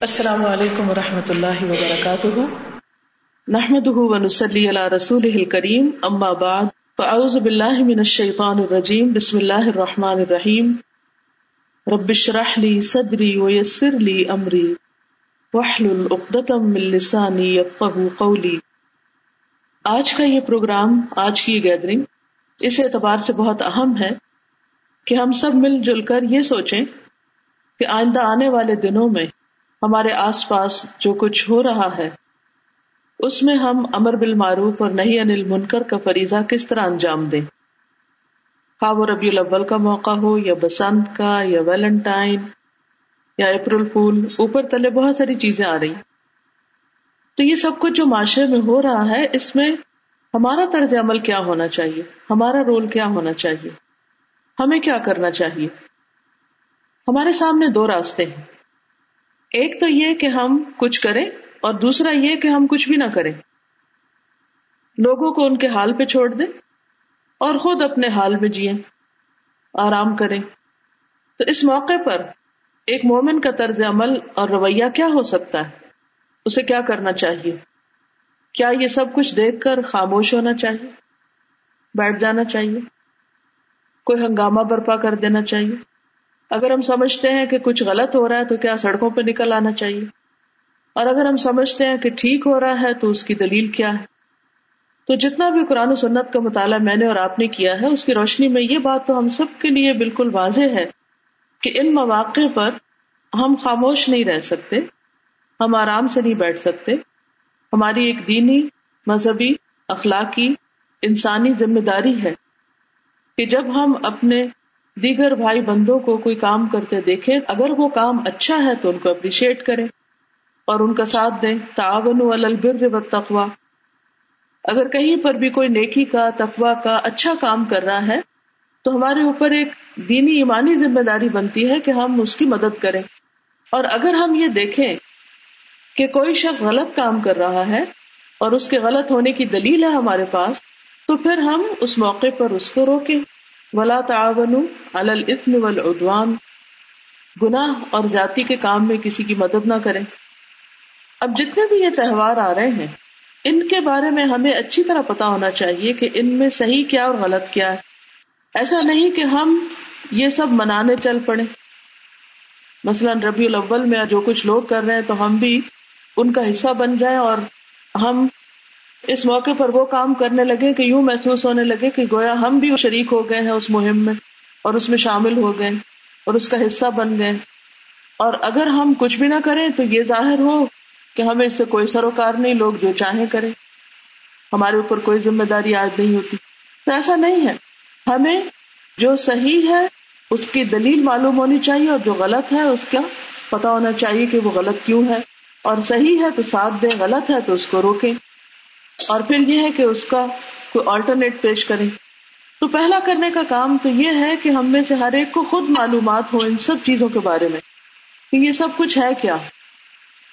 السلام علیکم و رحمۃ اللہ وبرکاتہ۔ نحمد رسول کریم اما بعد، فاعوذ باللہ من الشیطان الرجیم، بسم اللہ الرحمن الرحیم۔ ربش رحلی صدری ویسر لی امری وحلل اقدتم من لسانی یفقہ قولی۔ آج کا یہ پروگرام، آج کی یہ گیدرنگ اس اعتبار سے بہت اہم ہے کہ ہم سب مل جل کر یہ سوچیں کہ آئندہ آنے والے دنوں میں ہمارے آس پاس جو کچھ ہو رہا ہے، اس میں ہم امر بالمعروف اور نہیں انل منکر کا فریضہ کس طرح انجام دیں؟ خواہ وہ ربیع الاول کا موقع ہو، یا بسنت کا، یا ویلنٹائن، یا اپریل پھول، اوپر تلے بہت ساری چیزیں آ رہی۔ تو یہ سب کچھ جو معاشرے میں ہو رہا ہے، اس میں ہمارا طرز عمل کیا ہونا چاہیے؟ ہمارا رول کیا ہونا چاہیے؟ ہمیں کیا کرنا چاہیے؟ ہمارے سامنے دو راستے ہیں۔ ایک تو یہ کہ ہم کچھ کریں اور دوسرا یہ کہ ہم کچھ بھی نہ کریں۔ لوگوں کو ان کے حال پہ چھوڑ دیں اور خود اپنے حال میں جیے آرام کریں۔ تو اس موقع پر ایک مومن کا طرز عمل اور رویہ کیا ہو سکتا ہے؟ اسے کیا کرنا چاہیے؟ کیا یہ سب کچھ دیکھ کر خاموش ہونا چاہیے؟ بیٹھ جانا چاہیے؟ کوئی ہنگامہ برپا کر دینا چاہیے؟ اگر ہم سمجھتے ہیں کہ کچھ غلط ہو رہا ہے تو کیا سڑکوں پہ نکل آنا چاہیے؟ اور اگر ہم سمجھتے ہیں کہ ٹھیک ہو رہا ہے تو اس کی دلیل کیا ہے؟ تو جتنا بھی قرآن و سنت کا مطالعہ میں نے اور آپ نے کیا ہے، اس کی روشنی میں یہ بات تو ہم سب کے لیے بالکل واضح ہے کہ ان مواقع پر ہم خاموش نہیں رہ سکتے، ہم آرام سے نہیں بیٹھ سکتے۔ ہماری ایک دینی، مذہبی، اخلاقی، انسانی ذمہ داری ہے کہ جب ہم اپنے دیگر بھائی بندوں کو کوئی کام کرتے دیکھے، اگر وہ کام اچھا ہے تو ان کو اپریشیٹ کرے اور ان کا ساتھ دیں۔ تعاون البر و تقوا اگر کہیں پر بھی کوئی نیکی کا تقوا کا اچھا کام کر رہا ہے، تو ہمارے اوپر ایک دینی ایمانی ذمہ داری بنتی ہے کہ ہم اس کی مدد کریں۔ اور اگر ہم یہ دیکھیں کہ کوئی شخص غلط کام کر رہا ہے اور اس کے غلط ہونے کی دلیل ہے ہمارے پاس، تو پھر ہم اس موقع پر اس کو روکیں۔ ولا تعاون الاسم والعدوان۔ گناہ اور ذاتی کے کام میں کسی کی مدد نہ کریں۔ اب جتنے بھی یہ تہوار آ رہے ہیں، ان کے بارے میں ہمیں اچھی طرح پتا ہونا چاہیے کہ ان میں صحیح کیا اور غلط کیا ہے۔ ایسا نہیں کہ ہم یہ سب منانے چل پڑے۔ مثلاً ربیع الاول میں جو کچھ لوگ کر رہے ہیں تو ہم بھی ان کا حصہ بن جائیں اور ہم اس موقع پر وہ کام کرنے لگے کہ یوں محسوس ہونے لگے کہ گویا ہم بھی شریک ہو گئے ہیں اس مہم میں اور اس میں شامل ہو گئے اور اس کا حصہ بن گئے۔ اور اگر ہم کچھ بھی نہ کریں تو یہ ظاہر ہو کہ ہمیں اس سے کوئی سروکار نہیں، لوگ جو چاہیں کریں۔ ہمارے اوپر کوئی ذمہ داری آج نہیں ہوتی۔ تو ایسا نہیں ہے۔ ہمیں جو صحیح ہے، اس کی دلیل معلوم ہونی چاہیے اور جو غلط ہے، اس کا پتا ہونا چاہیے کہ وہ غلط کیوں ہے۔ اور صحیح ہے تو ساتھ دیں، غلط ہے تو اس کو روکیں۔ اور پھر یہ ہے کہ اس کا کوئی آلٹرنیٹ پیش کریں۔ تو پہلا کرنے کا کام تو یہ ہے کہ ہم میں سے ہر ایک کو خود معلومات ہو ان سب چیزوں کے بارے میں کہ یہ سب کچھ ہے کیا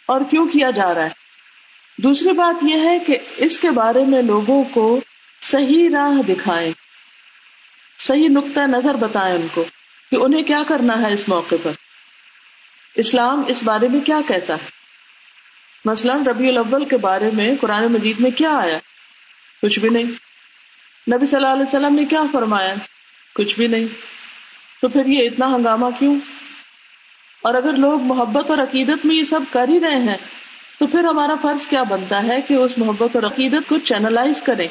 اور کیوں کیا جا رہا ہے۔ دوسری بات یہ ہے کہ اس کے بارے میں لوگوں کو صحیح راہ دکھائیں، صحیح نقطۂ نظر بتائیں ان کو کہ انہیں کیا کرنا ہے اس موقع پر۔ اسلام اس بارے میں کیا کہتا ہے؟ مثلاً ربیع الاول کے بارے میں قرآن مجید میں کیا آیا؟ کچھ بھی نہیں۔ نبی صلی اللہ علیہ وسلم نے کیا فرمایا؟ کچھ بھی نہیں۔ تو پھر یہ اتنا ہنگامہ کیوں؟ اور اگر لوگ محبت اور عقیدت میں یہ سب کر ہی رہے ہیں، تو پھر ہمارا فرض کیا بنتا ہے کہ اس محبت اور عقیدت کو چینلائز کریں؟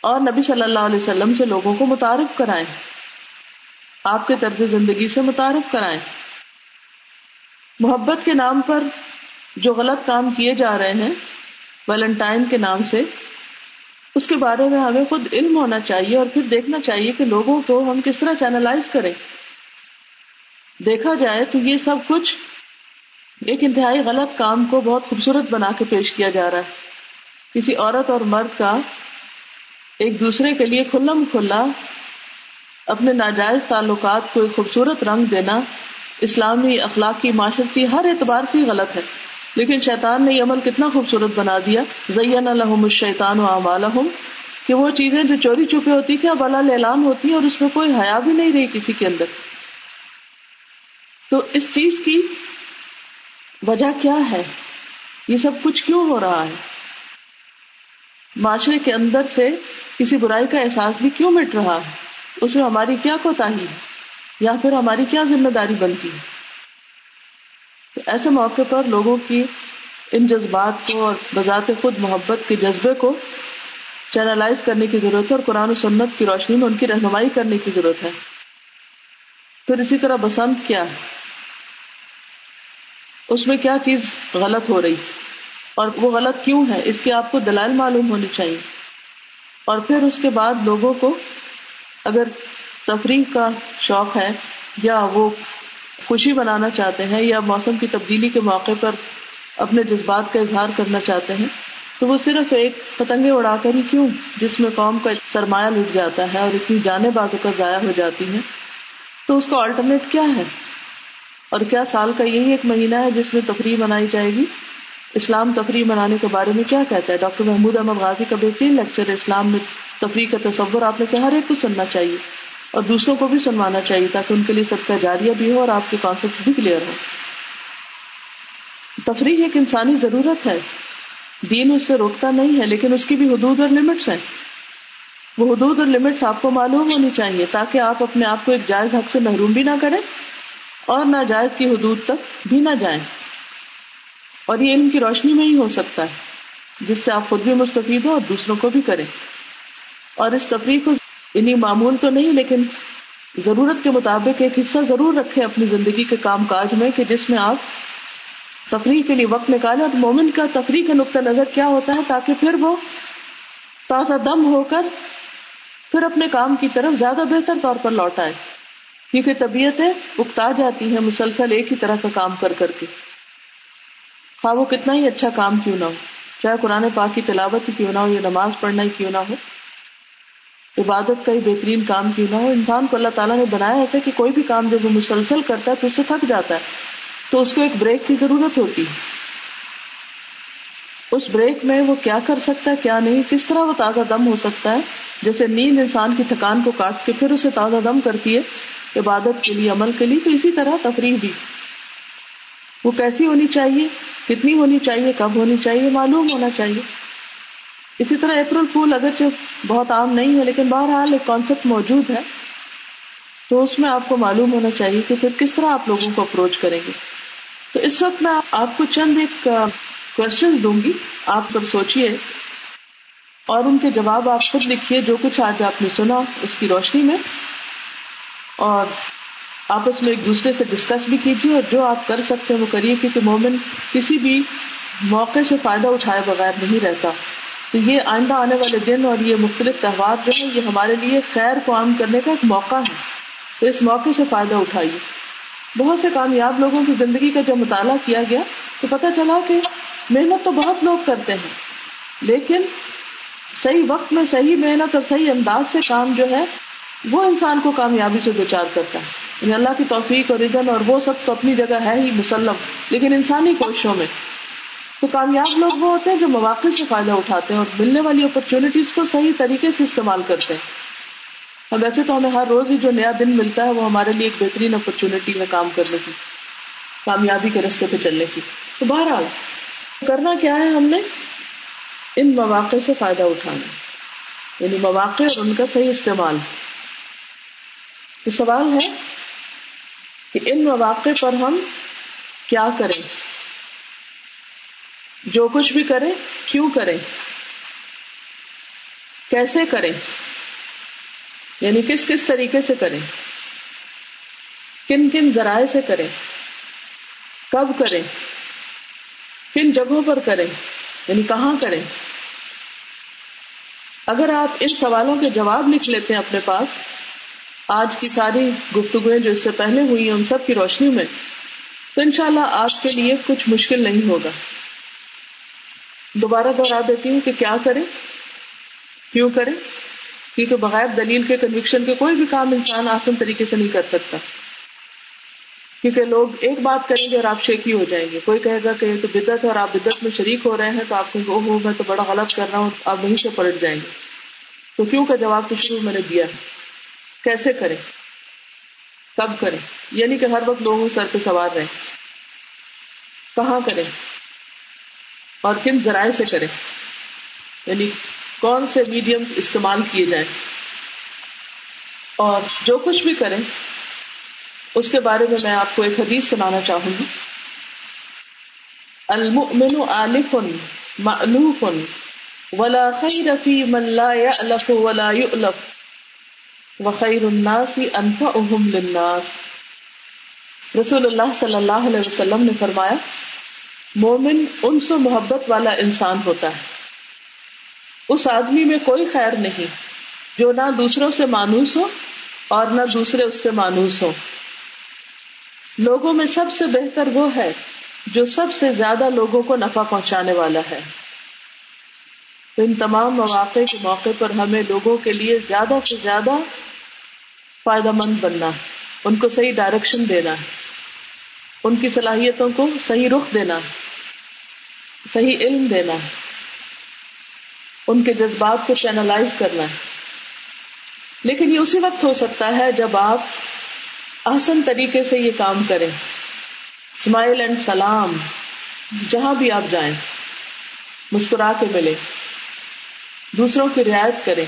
اور نبی صلی اللہ علیہ وسلم سے لوگوں کو متعارف کرائیں۔ آپ کے طرز زندگی سے متعارف کرائیں۔ محبت کے نام پر جو غلط کام کیے جا رہے ہیں ویلنٹائن کے نام سے، اس کے بارے میں ہمیں خود علم ہونا چاہیے اور پھر دیکھنا چاہیے کہ لوگوں کو ہم کس طرح چینلائز کریں۔ دیکھا جائے تو یہ سب کچھ ایک انتہائی غلط کام کو بہت خوبصورت بنا کے پیش کیا جا رہا ہے۔ کسی عورت اور مرد کا ایک دوسرے کے لیے کھلم کھلا، اپنے ناجائز تعلقات کو ایک خوبصورت رنگ دینا، اسلامی اخلاقی معاشرتی ہر اعتبار سے غلط ہے۔ لیکن شیطان نے یہ عمل کتنا خوبصورت بنا دیا. زین الحم الشیطان و اعمالہم کہ وہ چیزیں جو چوری چپے ہوتی تھی اب اللہ اعلان ہوتی ہیں اور اس میں کوئی حیا بھی نہیں رہی کسی کے اندر. تو اس چیز کی وجہ کیا ہے؟ یہ سب کچھ کیوں ہو رہا ہے؟ معاشرے کے اندر سے کسی برائی کا احساس بھی کیوں مٹ رہا ہے؟ اس میں ہماری کیا کوتا ہے؟ یا پھر ہماری کیا ذمہ داری بنتی ہے؟ ایسے موقع پر لوگوں کی ان جذبات کو اور بذات خود محبت کے جذبے کو چینلائز کرنے کی ضرورت ہے اور قرآن و سنت کی روشنی میں ان کی رہنمائی کرنے کی ضرورت ہے۔ پھر اسی طرح بسنت کیا ہے؟ اس میں کیا چیز غلط ہو رہی؟ اور وہ غلط کیوں ہے؟ اس کی آپ کو دلائل معلوم ہونی چاہیے۔ اور پھر اس کے بعد لوگوں کو اگر تفریح کا شوق ہے یا وہ خوشی بنانا چاہتے ہیں یا موسم کی تبدیلی کے موقع پر اپنے جذبات کا اظہار کرنا چاہتے ہیں، تو وہ صرف ایک پتنگے اڑا کر ہی کیوں؟ جس میں قوم کا سرمایہ لٹ جاتا ہے اور اتنی جانے بازو کا ضائع ہو جاتی ہیں۔ تو اس کا آلٹرنیٹ کیا ہے؟ اور کیا سال کا یہی ایک مہینہ ہے جس میں تفریح منائی جائے گی؟ اسلام تفریح منانے کے بارے میں کیا کہتا ہے؟ ڈاکٹر محمود احمد غازی کا بہترین لیکچر اسلام میں تفریح کا تصور آپ میں سے ہر ایک کو سننا چاہیے۔ اور دوسروں کو بھی سنوانا چاہیے تاکہ ان کے لیے سب کا جاریہ بھی ہو اور آپ کے کانسیپٹ بھی کلیئر ہو تفریح ایک انسانی ضرورت ہے۔ دین اس سے روکتا نہیں ہے، لیکن اس کی بھی حدود اور لمٹس ہیں۔ وہ حدود اور لمٹس آپ کو معلوم ہونی چاہیے تاکہ آپ اپنے آپ کو ایک جائز حق سے محروم بھی نہ کریں اور ناجائز کی حدود تک بھی نہ جائیں۔ اور یہ علم کی روشنی میں ہی ہو سکتا ہے، جس سے آپ خود بھی مستفید ہو اور دوسروں کو بھی کریں۔ اور اس تفریح کو انہیں معمول تو نہیں، لیکن ضرورت کے مطابق ایک حصہ ضرور رکھے اپنی زندگی کے کام کاج میں کہ جس میں آپ تفریح کے لیے وقت نکالے اور مومن کا تفریح کا نقطۂ نظر کیا ہوتا ہے تاکہ پھر وہ تازہ دم ہو کر پھر اپنے کام کی طرف زیادہ بہتر طور پر لوٹ آئے۔ کیونکہ طبیعتیں اکتا جاتی ہیں مسلسل ایک ہی طرح کا کام کر کر کے۔ خواہ وہ کتنا ہی اچھا کام کیوں نہ ہو، چاہے قرآن پاک کی تلاوت ہی کیوں نہ ہو یا نماز پڑھنا ہی کیوں نہ ہو۔ عبادت کا ہی بہترین کام کیوں نہ ہو۔ انسان کو اللہ تعالیٰ نے بنایا ایسا کہ کوئی بھی کام جب وہ مسلسل کرتا ہے تو اس سے تھک جاتا ہے۔ تو اس کو ایک بریک کی ضرورت ہوتی ہے۔ اس بریک میں وہ کیا کر سکتا ہے، کیا نہیں، کس طرح وہ تازہ دم ہو سکتا ہے۔ جیسے نیند انسان کی تھکان کو کاٹ کے پھر اسے تازہ دم کرتی ہے۔ عبادت کے لیے، عمل کے لیے، تو اسی طرح تفریح بھی۔ وہ کیسی ہونی چاہیے؟ کتنی ہونی چاہیے؟ کب ہونی چاہیے؟ معلوم ہونا چاہیے۔ اسی طرح اپریل پھول اگرچہ بہت عام نہیں ہے، لیکن بہرحال ایک کانسیپٹ موجود ہے، تو اس میں آپ کو معلوم ہونا چاہیے کہ پھر کس طرح آپ لوگوں کو اپروچ کریں گے۔ تو اس وقت میں آپ کو چند ایک کوشچن دوں گی۔ آپ سب سوچیے اور ان کے جواب آپ خود لکھیے جو کچھ آج آپ نے سنا اس کی روشنی میں۔ اور آپس میں ایک دوسرے سے ڈسکس بھی کیجیے اور جو آپ کر سکتے ہیں وہ کریے، کیونکہ مومن کسی بھی موقع سے فائدہ اٹھائے بغیر نہیں رہتا۔ تو یہ آئندہ آنے والے دن اور یہ مختلف تہوار جو ہے یہ ہمارے لیے خیر کو عام کرنے کا ایک موقع ہے۔ تو اس موقع سے فائدہ اٹھائیے۔ بہت سے کامیاب لوگوں کی زندگی کا جب مطالعہ کیا گیا، تو پتا چلا کہ محنت تو بہت لوگ کرتے ہیں۔ لیکن صحیح وقت میں صحیح محنت اور صحیح انداز سے کام جو ہے، وہ انسان کو کامیابی سے دو چار کرتا ہے۔ یعنی اللہ کی توفیق اور عزن اور وہ سب تو اپنی جگہ ہے ہی مسلم، لیکن انسانی کوششوں میں۔ تو کامیاب لوگ وہ ہوتے ہیں جو مواقع سے فائدہ اٹھاتے ہیں اور ملنے والی اپرچونیٹیز کو صحیح طریقے سے استعمال کرتے ہیں۔ اور ویسے تو ہمیں ہر روز ہی جو نیا دن ملتا ہے وہ ہمارے لیے ایک بہترین اپرچونیٹی ہے کام کرنے کی، کامیابی کے رستے پہ چلنے کی۔ تو بہرحال، کرنا کیا ہے ہم نے؟ ان مواقع سے فائدہ اٹھانا۔ یعنی مواقع اور ان کا صحیح استعمال۔ تو سوال ہے کہ ان مواقع پر ہم کیا کریں؟ جو کچھ بھی کریں کیوں کریں کیسے کریں یعنی کس کس طریقے سے کریں کن کن ذرائع سے کریں کب کریں کن جگہوں پر کریں یعنی کہاں کریں اگر آپ ان سوالوں کے جواب لکھ لیتے ہیں اپنے پاس، آج کی ساری گفتگویں جو اس سے پہلے ہوئی ہیں، ان سب کی روشنی میں، تو انشاءاللہ شاء آپ کے لیے کچھ مشکل نہیں ہوگا۔ دوبارہ دوہرا دیتی ہوں کہ کیا کریں؟ کیوں کریں؟ کیونکہ بغیر دلیل کے کنوکشن کے کوئی بھی کام انسان آسان طریقے سے نہیں کر سکتا۔ کیونکہ لوگ ایک بات کریں گے اور آپ شیکی ہو جائیں گے۔ کوئی کہے گا کہ یہ تو بدت اور آپ بدت میں شریک ہو رہے ہیں تو آپ کہیں گے او میں تو بڑا غلط کر رہا ہوں، آپ وہیں سے پلٹ جائیں گے۔ تو کیوں کا جواب تو شروع میں نے دیا ہے؟ کیسے کریں؟ کب کریں؟ یعنی کہ ہر وقت لوگوں سر پہ سوار رہیں۔ کہاں کریں؟ اور کن ذرائع سے کریں؟ یعنی کون سے میڈیم استعمال کیے جائیں؟ اور جو کچھ بھی کریں، اس کے بارے میں میں آپ کو ایک حدیث سنانا چاہوں گی۔ المؤمن عالف معلوف ولا خیر فی من لا یعلف ولا یؤلف وخیر الناس انفعهم للناس۔ رسول اللہ صلی اللہ علیہ وسلم نے فرمایا مومن ان سے محبت والا انسان ہوتا ہے۔ اس آدمی میں کوئی خیر نہیں، جو نہ دوسروں سے مانوس ہو اور نہ دوسرے اس سے مانوس ہو۔ لوگوں میں سب سے بہتر وہ ہے جو سب سے زیادہ لوگوں کو نفع پہنچانے والا ہے۔ تو ان تمام مواقع کے موقع پر ہمیں لوگوں کے لیے زیادہ سے زیادہ فائدہ مند بننا ہے ان کو صحیح ڈائریکشن دینا۔ ہے ان کی صلاحیتوں کو صحیح رخ دینا ہے صحیح علم دینا ہے ان کے جذبات کو چینلائز کرنا۔ ہے لیکن یہ اسی وقت ہو سکتا ہے جب آپ آسن طریقے سے یہ کام کریں۔ اسمائل اینڈ سلام جہاں بھی آپ جائیں، مسکرا کے ملے دوسروں کی رعایت کریں۔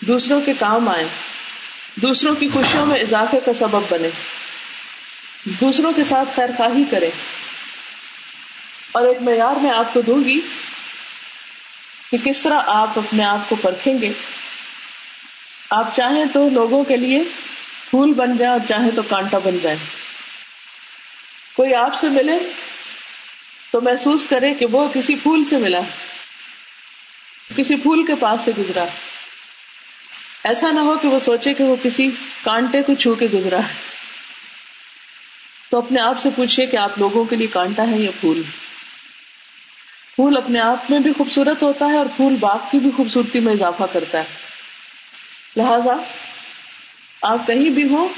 دوسروں کے کام آئیں۔ دوسروں کی خوشیوں میں اضافے کا سبب بنے دوسروں کے ساتھ خیر خواہی کرے۔ اور ایک معیار میں آپ کو دوں گی کہ کس طرح آپ اپنے آپ کو پرکھیں گے۔ آپ چاہیں تو لوگوں کے لیے پھول بن جائیں اور چاہیں تو کانٹا بن جائے کوئی آپ سے ملے تو محسوس کرے کہ وہ کسی پھول سے ملا، کسی پھول کے پاس سے گزرا۔ ایسا نہ ہو کہ وہ سوچے کہ وہ کسی کانٹے کو چھو کے گزرا۔ ہے تو اپنے آپ سے پوچھئے کہ آپ لوگوں کے لیے کانٹا ہے یا پھول؟ پھول اپنے آپ میں بھی خوبصورت ہوتا ہے اور پھول باغ کی بھی خوبصورتی میں اضافہ کرتا ہے۔ لہذا آپ کہیں بھی ہو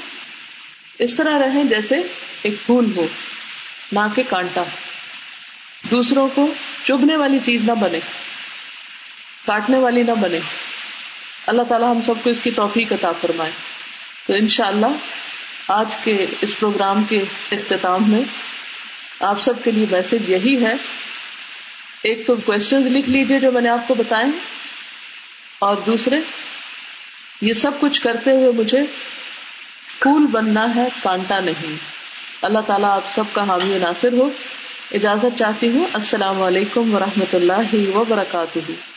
اس طرح رہیں جیسے ایک پھول ہو، نہ کہ کانٹا۔ دوسروں کو چبھنے والی چیز نہ بنے، کاٹنے والی نہ بنے۔ اللہ تعالیٰ ہم سب کو اس کی توفیق عطا فرمائے۔ تو انشاءاللہ اللہ آج کے اس پروگرام کے اختتام میں آپ سب کے لیے میسج یہی ہے۔ ایک تو کوشچن لکھ لیجیے جو میں نے آپ کو بتائے اور دوسرے، یہ سب کچھ کرتے ہوئے مجھے پھول بننا ہے، کانٹا نہیں۔ اللہ تعالیٰ آپ سب کا حامی ناصر ہو۔ اجازت چاہتی ہوں۔ السلام علیکم و رحمۃ اللہ وبرکاتہ۔